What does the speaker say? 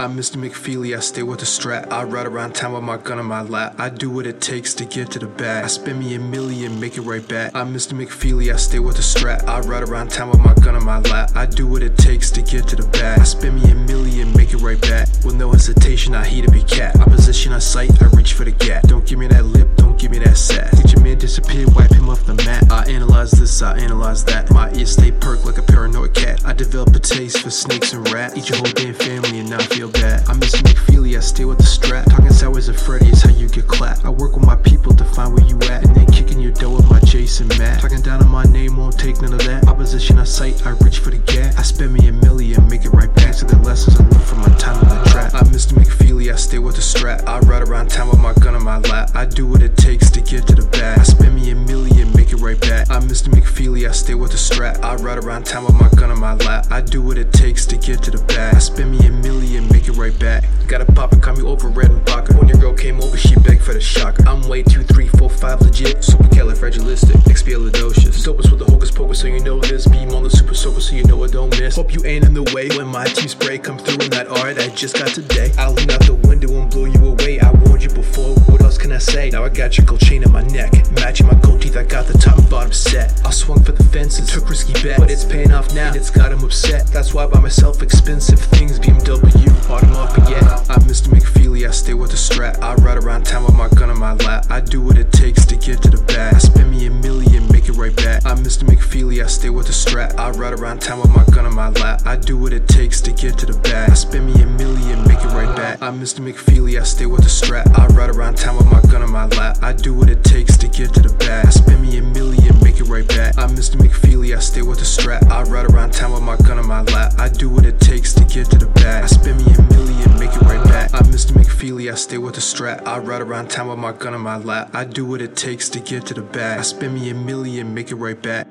I'm Mr. McFeely, I stay with the strap. I ride around town with my gun in my lap. I do what it takes to get to the bag. I spend me a million, make it right back. I'm Mr. McFeely, I stay with the strap. I ride around town with my gun in my lap. I do what it takes to get to the bag. I spend me a million, make it right back. With no hesitation, I heat to be cat. I position on sight, I reach for the gap. Don't give me that lip, don't give me that sass. Did your man disappear, wipe him off the mat. I analyze this, I analyze that. My ears stay perked like a paranoid cat. I develop a taste for snakes and rats. Eat your whole damn family and not feel bad. I miss. McFeely, I stay with the strap. Talking sours and Freddy is how you get clapped. I work with my people to find where you at. And then kicking your dough with my Jason Matt. Talking down on my name, won't take none of that. Opposition I sight, I reach for the gap. I spend me a million, make it right back to the lessons I learned from my time in the trap. I'm Mr. McFeely, I stay with the strap. I ride around town with my gun in my lap. I do what it takes to get to the bag. I spend me a million, I stay with the strap. I ride around town with my gun in my lap. I do what it takes to get to the bag. I spend me a million, make it right back. Gotta pop it, call me over red and vodka. When your girl came over, she begged for the shock. I'm way two, three, four, five legit. Supercalifragilistic, expialidocious. Dopest with the hocus pocus, so you know this. Beam on the super soaker, so you know I don't miss. Hope you ain't in the way when my team spray come through in that art I just got today. I'll lean out the window and blow you away. I warned you before, say? Now I got your gold chain in my neck, matching my gold teeth. I got the top and bottom set. I swung for the fence and took risky bets, but it's paying off now. And it's got him upset. That's why I buy myself expensive things. BMW, bought him off again. I'm Mr. McFeely, I stay with the strap. I ride around town with my gun in my lap. I do what it takes to get to the bag. I spend me I ride around town with my gun in my lap. I do what it takes to get to the bag. I spend me a million, make it right back. I'm Mr. McFeely, I stay with the strap. I ride around town with my gun in my lap. I do what it takes to get to the bag. I spend me a million, make it right back. I'm Mr. McFeely, I stay with the strap. I ride around town with my gun in my lap. I do what it takes to get to the bag. I spend me a million, make it right back. I'm Mr. McFeely, I stay with the strap. I ride around town with my gun in my lap. I do what it takes to get to the bag. I spend me a million, make it right back.